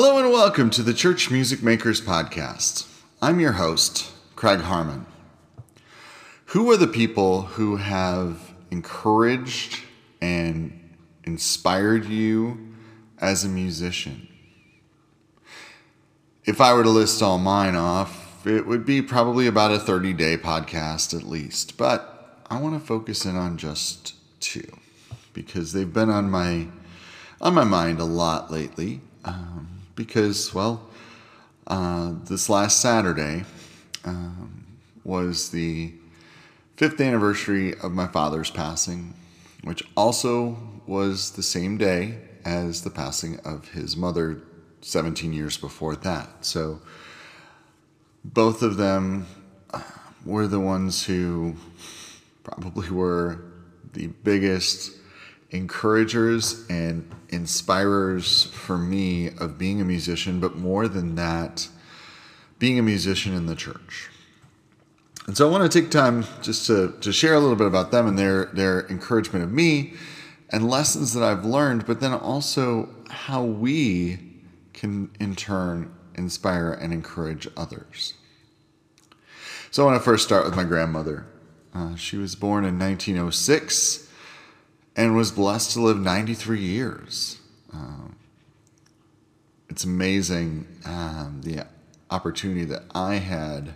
Hello and welcome to the Church Music Makers Podcast. I'm your host, Craig Harmon. Who are the people who have encouraged and inspired you as a musician? If I were to list all mine off, it would be probably about a 30 day podcast at least, but I want to focus in on just two because they've been on my on my mind a lot lately. Um, because, well, uh, this last Saturday um, was the fifth anniversary of my father's passing, which also was the same day as the passing of his mother 17 years before that. So both of them uh, were the ones who probably were the biggest encouragers and inspirers for me of being a musician, but more than that, being a musician in the church. And so I want to take time just to, to share a little bit about them and their, their encouragement of me and lessons that I've learned, but then also how we can in turn inspire and encourage others. So I want to first start with my grandmother. Uh, she was born in 1906 and was blessed to live 93 years. Um, it's amazing um, the opportunity that I had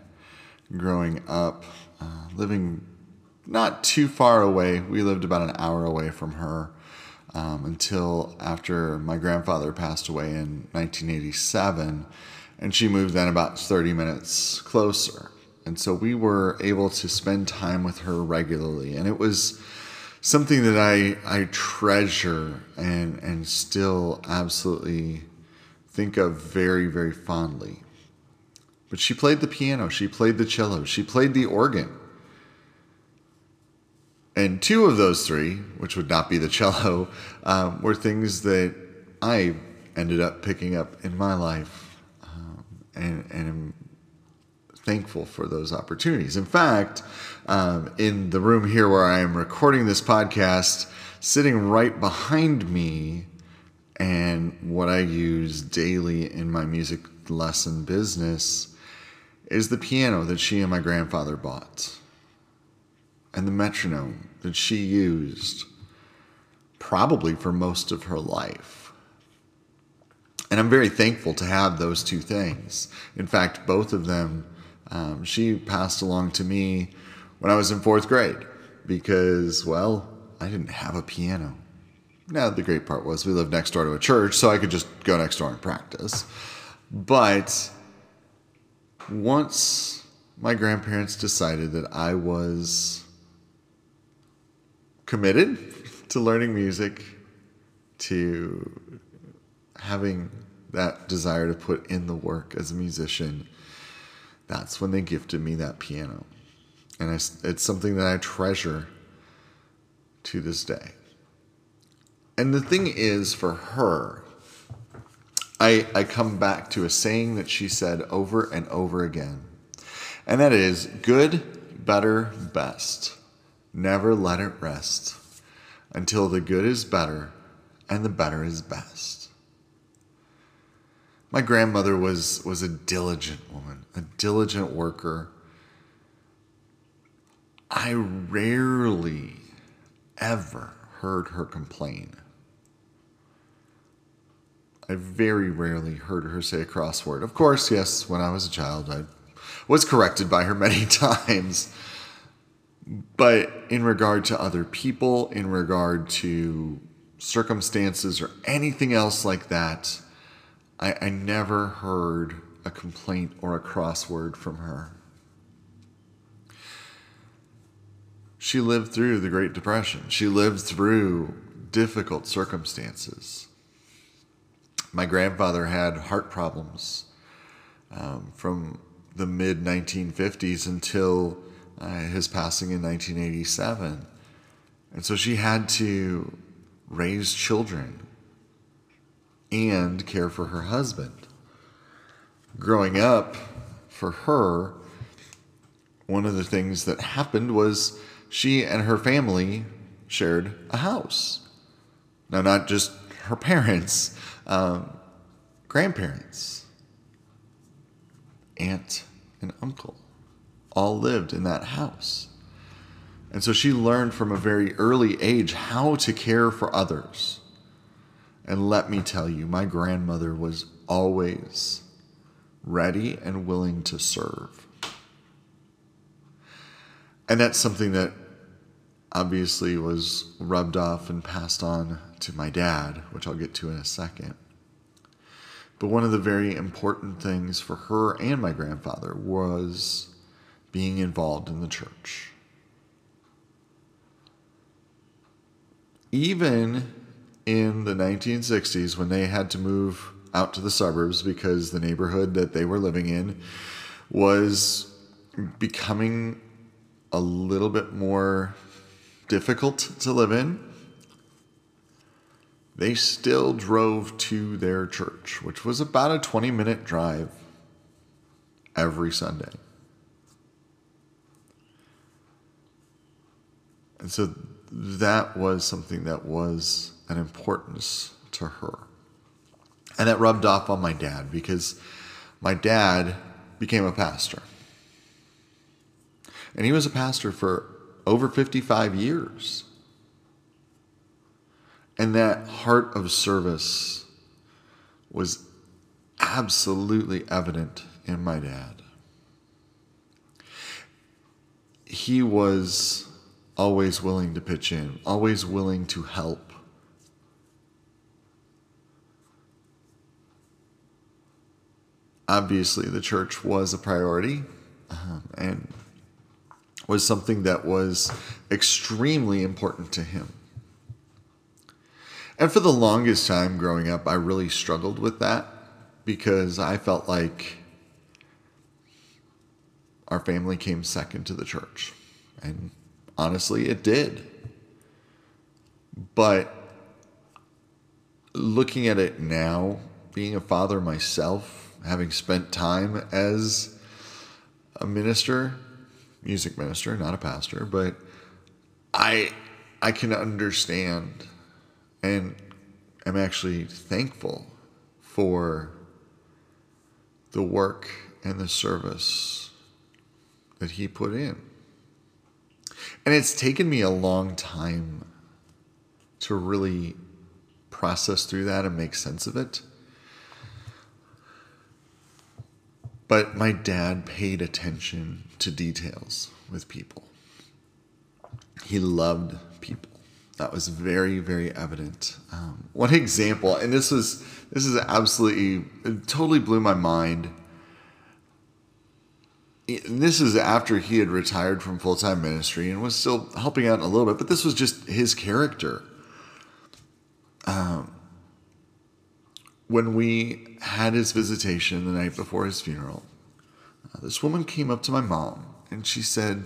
growing up, uh, living not too far away. We lived about an hour away from her um, until after my grandfather passed away in 1987, and she moved then about 30 minutes closer. And so we were able to spend time with her regularly, and it was something that I I treasure and and still absolutely think of very very fondly. But she played the piano, she played the cello, she played the organ. And two of those three, which would not be the cello, um, were things that I ended up picking up in my life um, and, and thankful for those opportunities. In fact, um, in the room here where I am recording this podcast, sitting right behind me, and what I use daily in my music lesson business is the piano that she and my grandfather bought, and the metronome that she used probably for most of her life. And I'm very thankful to have those two things. In fact, both of them um, she passed along to me when I was in fourth grade because, well, I didn't have a piano. Now, the great part was we lived next door to a church, so I could just go next door and practice. But once my grandparents decided that I was committed to learning music, to having that desire to put in the work as a musician, that's when they gifted me that piano. And I, it's something that I treasure to this day. And the thing is, for her, I, I come back to a saying that she said over and over again. And that is good, better, best. Never let it rest until the good is better and the better is best. My grandmother was, was a diligent woman, a diligent worker. I rarely ever heard her complain. I very rarely heard her say a crossword. Of course, yes, when I was a child, I was corrected by her many times. But in regard to other people, in regard to circumstances or anything else like that, I, I never heard a complaint or a crossword from her. She lived through the Great Depression. She lived through difficult circumstances. My grandfather had heart problems um, from the mid 1950s until uh, his passing in 1987. And so she had to raise children and care for her husband. Growing up, for her, one of the things that happened was she and her family shared a house. Now, not just her parents. Um, grandparents, aunt and uncle all lived in that house. And so she learned from a very early age how to care for others. And let me tell you, my grandmother was always ready and willing to serve. And that's something that obviously was rubbed off and passed on to my dad, which I'll get to in a second. But one of the very important things for her and my grandfather was being involved in the church. Even in the 1960s, when they had to move out to the suburbs because the neighborhood that they were living in was becoming a little bit more difficult to live in, they still drove to their church, which was about a 20 minute drive every Sunday. And so that was something that was an importance to her. And that rubbed off on my dad because my dad became a pastor. And he was a pastor for over 55 years. And that heart of service was absolutely evident in my dad. He was always willing to pitch in, always willing to help. Obviously, the church was a priority um, and was something that was extremely important to him. And for the longest time growing up, I really struggled with that because I felt like our family came second to the church. And honestly, it did. But looking at it now, being a father myself, having spent time as a minister, music minister, not a pastor, but I I can understand and am actually thankful for the work and the service that he put in. And it's taken me a long time to really process through that and make sense of it. But my dad paid attention to details with people. He loved people. That was very, very evident. Um, one example, and this was this is absolutely totally blew my mind. And this is after he had retired from full time ministry and was still helping out a little bit, but this was just his character. When we had his visitation the night before his funeral, uh, this woman came up to my mom and she said,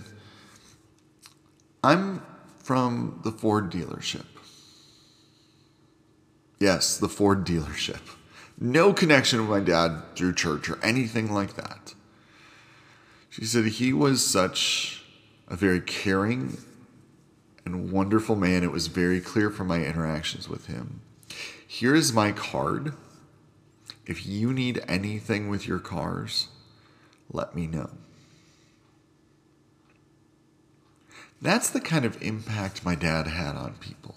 I'm from the Ford dealership. Yes, the Ford dealership. No connection with my dad through church or anything like that. She said he was such a very caring and wonderful man. It was very clear from my interactions with him. Here is my card. If you need anything with your cars, let me know. That's the kind of impact my dad had on people.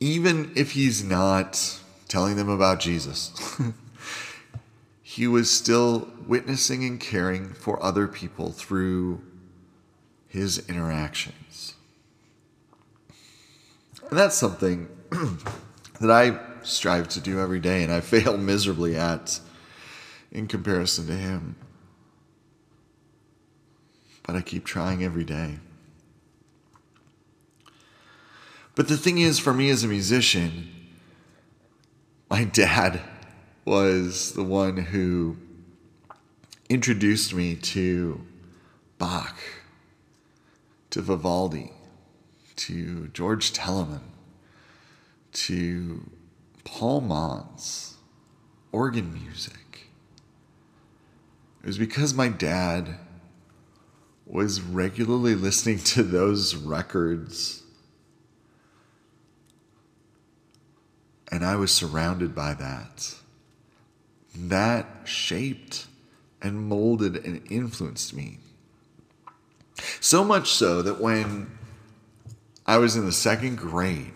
Even if he's not telling them about Jesus, he was still witnessing and caring for other people through his interactions. And that's something that I strive to do every day and I fail miserably at in comparison to him but I keep trying every day. But the thing is, for me as a musician, my dad was the one who introduced me to Bach, to Vivaldi, to George Telemann, to Paul Manz, organ music. It was because my dad was regularly listening to those records And I was surrounded by that. That shaped and molded and influenced me. So much so that when I was in the second grade,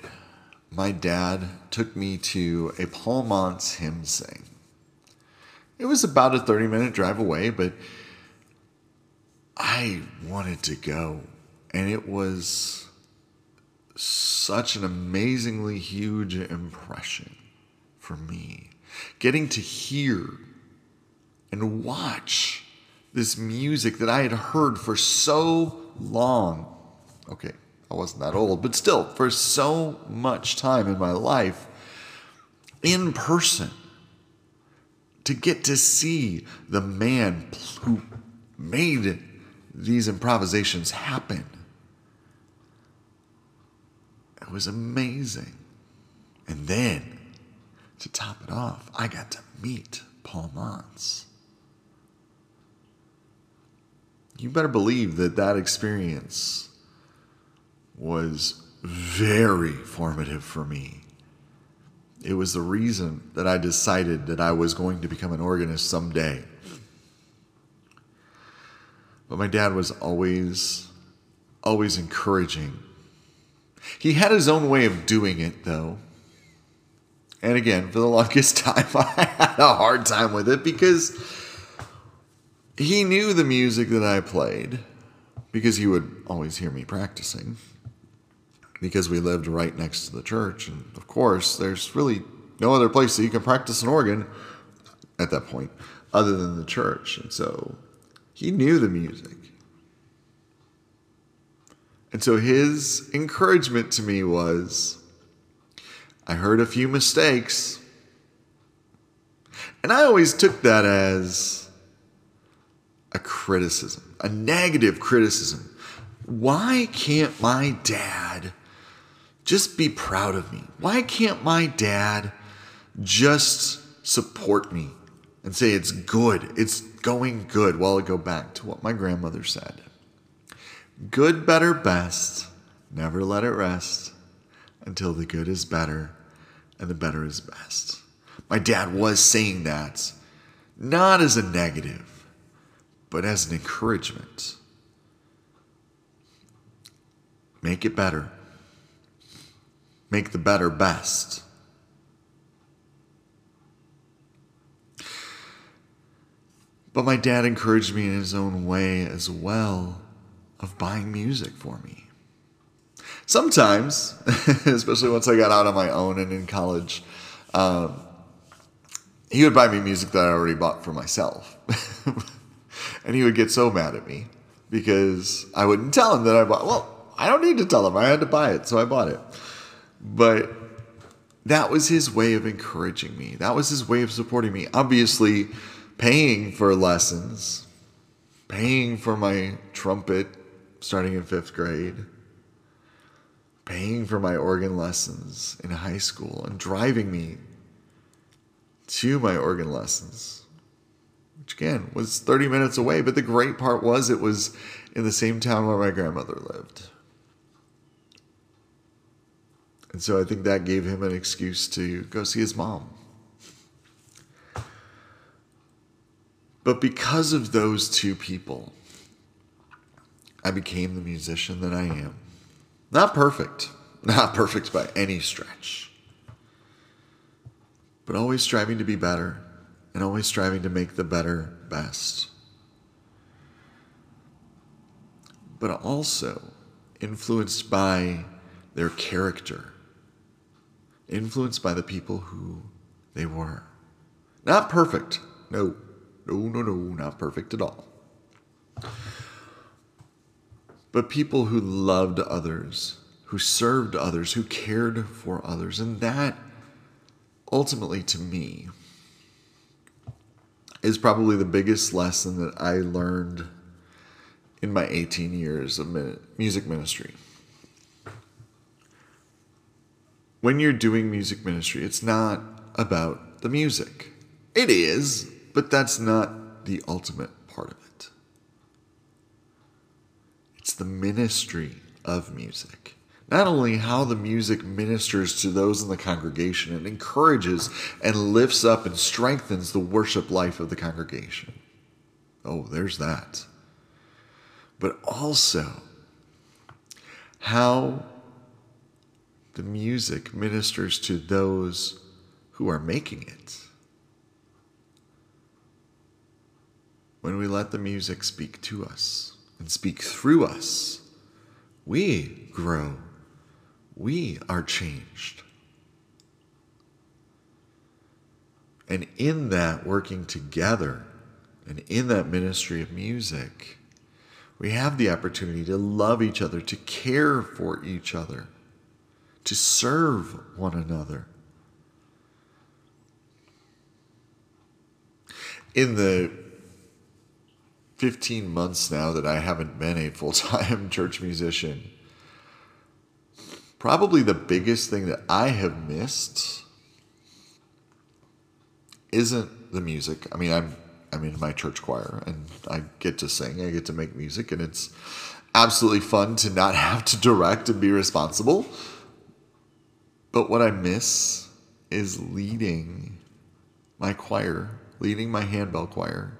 my dad took me to a Paul hymn sing. It was about a 30 minute drive away, but I wanted to go. And it was such an amazingly huge impression for me. Getting to hear and watch this music that I had heard for so long. Okay, I wasn't that old, but still, for so much time in my life, in person, to get to see the man who made these improvisations happen. It was amazing. And then, to top it off, I got to meet Paul Manz. You better believe that that experience was very formative for me. It was the reason that I decided that I was going to become an organist someday. But my dad was always, always encouraging. He had his own way of doing it, though. And again, for the longest time, I had a hard time with it because he knew the music that I played because he would always hear me practicing because we lived right next to the church. And of course, there's really no other place that you can practice an organ at that point other than the church. And so he knew the music. And so his encouragement to me was I heard a few mistakes. And I always took that as a criticism, a negative criticism. Why can't my dad just be proud of me? Why can't my dad just support me and say it's good, it's going good? Well, I'll go back to what my grandmother said good, better, best. Never let it rest until the good is better and the better is best. My dad was saying that not as a negative, but as an encouragement. Make it better make the better best. But my dad encouraged me in his own way as well of buying music for me. Sometimes, especially once I got out on my own and in college, um, he would buy me music that I already bought for myself. and he would get so mad at me because I wouldn't tell him that I bought. Well, I don't need to tell him. I had to buy it, so I bought it. But that was his way of encouraging me. That was his way of supporting me. Obviously, paying for lessons, paying for my trumpet starting in fifth grade, paying for my organ lessons in high school, and driving me to my organ lessons, which again was 30 minutes away. But the great part was it was in the same town where my grandmother lived. And so I think that gave him an excuse to go see his mom. But because of those two people, I became the musician that I am. Not perfect, not perfect by any stretch, but always striving to be better and always striving to make the better best. But also influenced by their character influenced by the people who they were. Not perfect. No, no, no, no, not perfect at all. But people who loved others, who served others, who cared for others. And that, ultimately, to me, is probably the biggest lesson that I learned in my 18 years of music ministry when you're doing music ministry, it's not about the music. It is, but that's not the ultimate part of it. It's the ministry of music. not only how the music ministers to those in the congregation, and encourages and lifts up and strengthens the worship life of the congregation. Oh, there's that. But also, how the music ministers to those who are making it. When we let the music speak to us and speak through us, we grow we are changed. And in that working together and in that ministry of music, we have the opportunity to love each other, to care for each other, to serve one another. In the 15 months now that I haven't been a full time church musician, Probably the biggest thing that I have missed isn't the music. I mean, I'm I'm in my church choir and I get to sing, I get to make music, and it's absolutely fun to not have to direct and be responsible. But what I miss is leading my choir, leading my handbell choir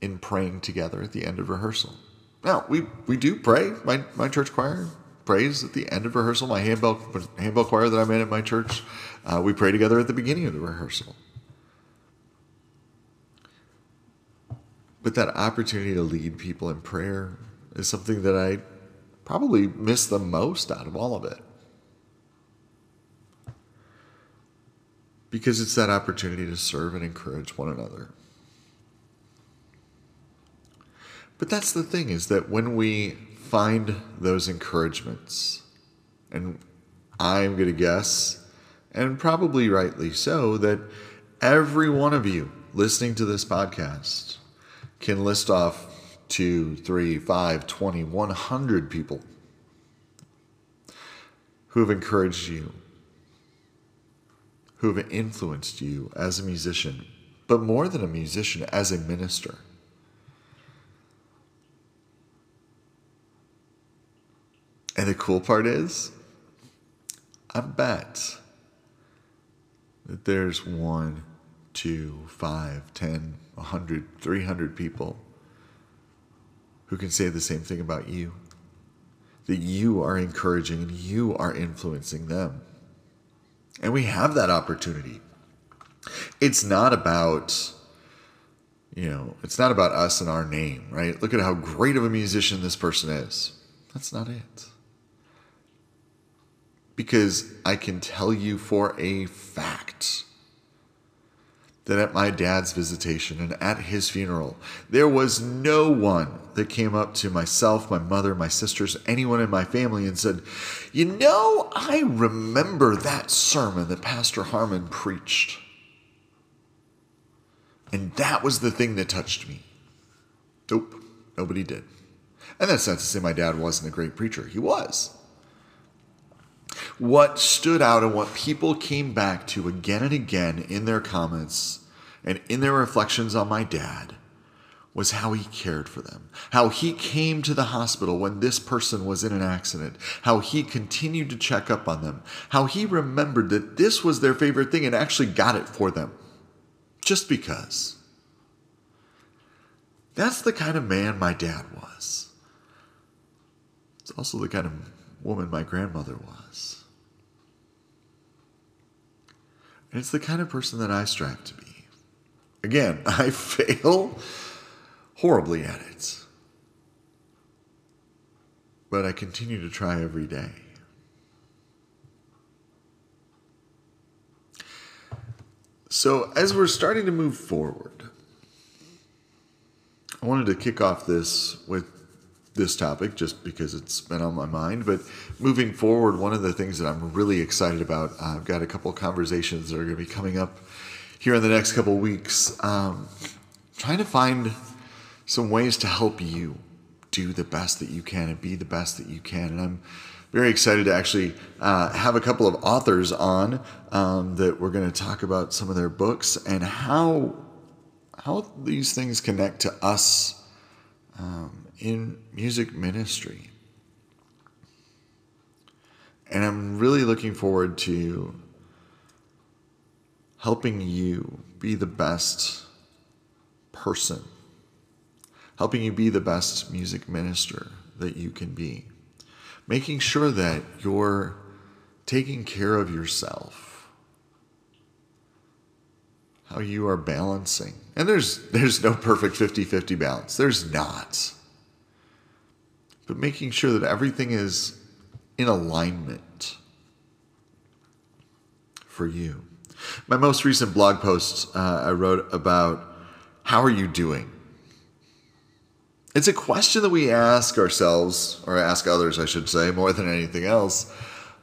in praying together at the end of rehearsal. Now, we, we do pray, my, my church choir prays at the end of rehearsal. My handbell, handbell choir that I'm in at my church, uh, we pray together at the beginning of the rehearsal. But that opportunity to lead people in prayer is something that I probably miss the most out of all of it. Because it's that opportunity to serve and encourage one another. But that's the thing is that when we find those encouragements. And I'm going to guess, and probably rightly so, that every one of you listening to this podcast can list off two, three, five, 20, 100 people who have encouraged you, who have influenced you as a musician, but more than a musician, as a minister. And the cool part is, I bet that there's one, two, five, ten, a hundred, three hundred people who can say the same thing about you. That you are encouraging and you are influencing them. And we have that opportunity. It's not about, you know, it's not about us and our name, right? Look at how great of a musician this person is. That's not it because I can tell you for a fact that at my dad's visitation and at his funeral, there was no one that came up to myself, my mother, my sisters, anyone in my family and said, You know, I remember that sermon that Pastor Harmon preached. And that was the thing that touched me. Nope, nobody did. And that's not to say my dad wasn't a great preacher. He was. What stood out and what people came back to again and again in their comments and in their reflections on my dad was how he cared for them, how he came to the hospital when this person was in an accident, how he continued to check up on them, how he remembered that this was their favorite thing and actually got it for them just because. That's the kind of man my dad was. It's also the kind of woman my grandmother was. And it's the kind of person that I strive to be. Again, I fail horribly at it. But I continue to try every day. So, as we're starting to move forward, I wanted to kick off this with this topic just because it's been on my mind. But moving forward, one of the things that I'm really excited about, I've got a couple conversations that are going to be coming up here in the next couple weeks. Um, trying to find some ways to help you do the best that you can and be the best that you can. And I'm very excited to actually uh, have a couple of authors on um, that we're going to talk about some of their books and how how these things connect to us um, in music ministry. And I'm really looking forward to helping you be the best person, helping you be the best music minister that you can be, making sure that you're taking care of yourself, how you are balancing. And there's there's no perfect 50-50 balance. There's not. But making sure that everything is in alignment for you. My most recent blog post uh, I wrote about how are you doing? It's a question that we ask ourselves, or ask others, I should say, more than anything else,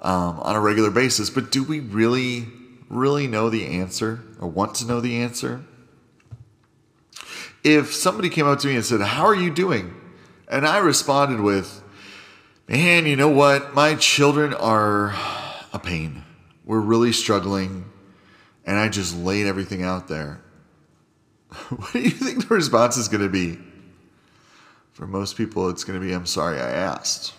um, on a regular basis. But do we really, really know the answer or want to know the answer? If somebody came up to me and said, How are you doing? And I responded with, Man, you know what? My children are a pain. We're really struggling. And I just laid everything out there. what do you think the response is going to be? For most people, it's going to be, I'm sorry I asked.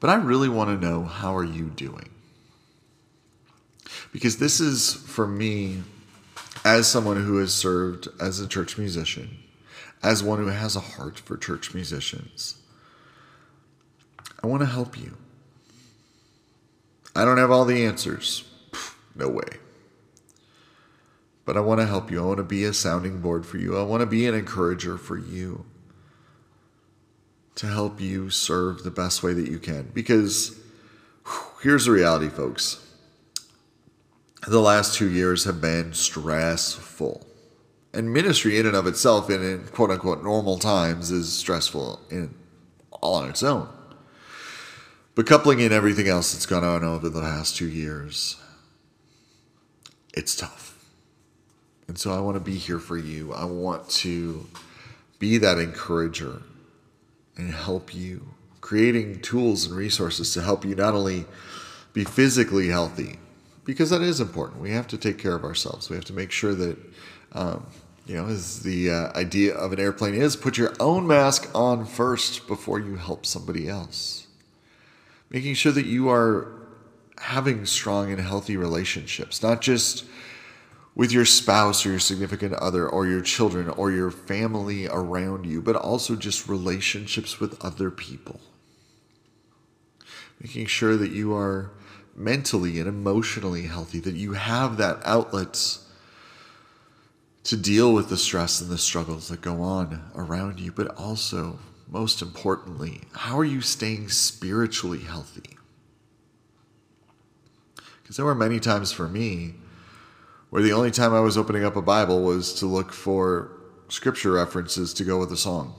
But I really want to know, how are you doing? Because this is, for me, as someone who has served as a church musician, as one who has a heart for church musicians, I want to help you. I don't have all the answers. No way. But I want to help you. I want to be a sounding board for you. I want to be an encourager for you to help you serve the best way that you can. Because here's the reality, folks the last two years have been stressful. And ministry, in and of itself, in, quote unquote normal times, is stressful in all on its own. But coupling in everything else that's gone on over the last two years, it's tough. And so I want to be here for you. I want to be that encourager and help you, creating tools and resources to help you not only be physically healthy, because that is important. We have to take care of ourselves. We have to make sure that, um, you know, as the uh, idea of an airplane is, put your own mask on first before you help somebody else making sure that you are having strong and healthy relationships, not just with your spouse or your significant other or your children or your family around you, but also just relationships with other people. Making sure that you are mentally and emotionally healthy, that you have that outlet to deal with the stress and the struggles that go on around you, but also most importantly, how are you staying spiritually healthy? Because there were many times for me where the only time I was opening up a Bible was to look for scripture references to go with a song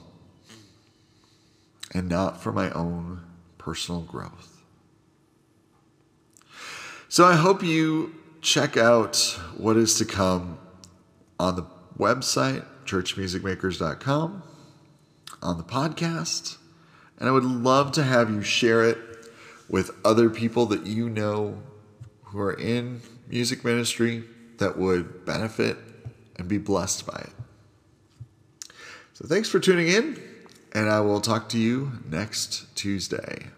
and not for my own personal growth. So I hope you check out what is to come on the website, churchmusicmakers.com on the podcast. And I would love to have you share it with other people that you know who are in music ministry that would benefit and be blessed by it. So thanks for tuning in, and I will talk to you next Tuesday.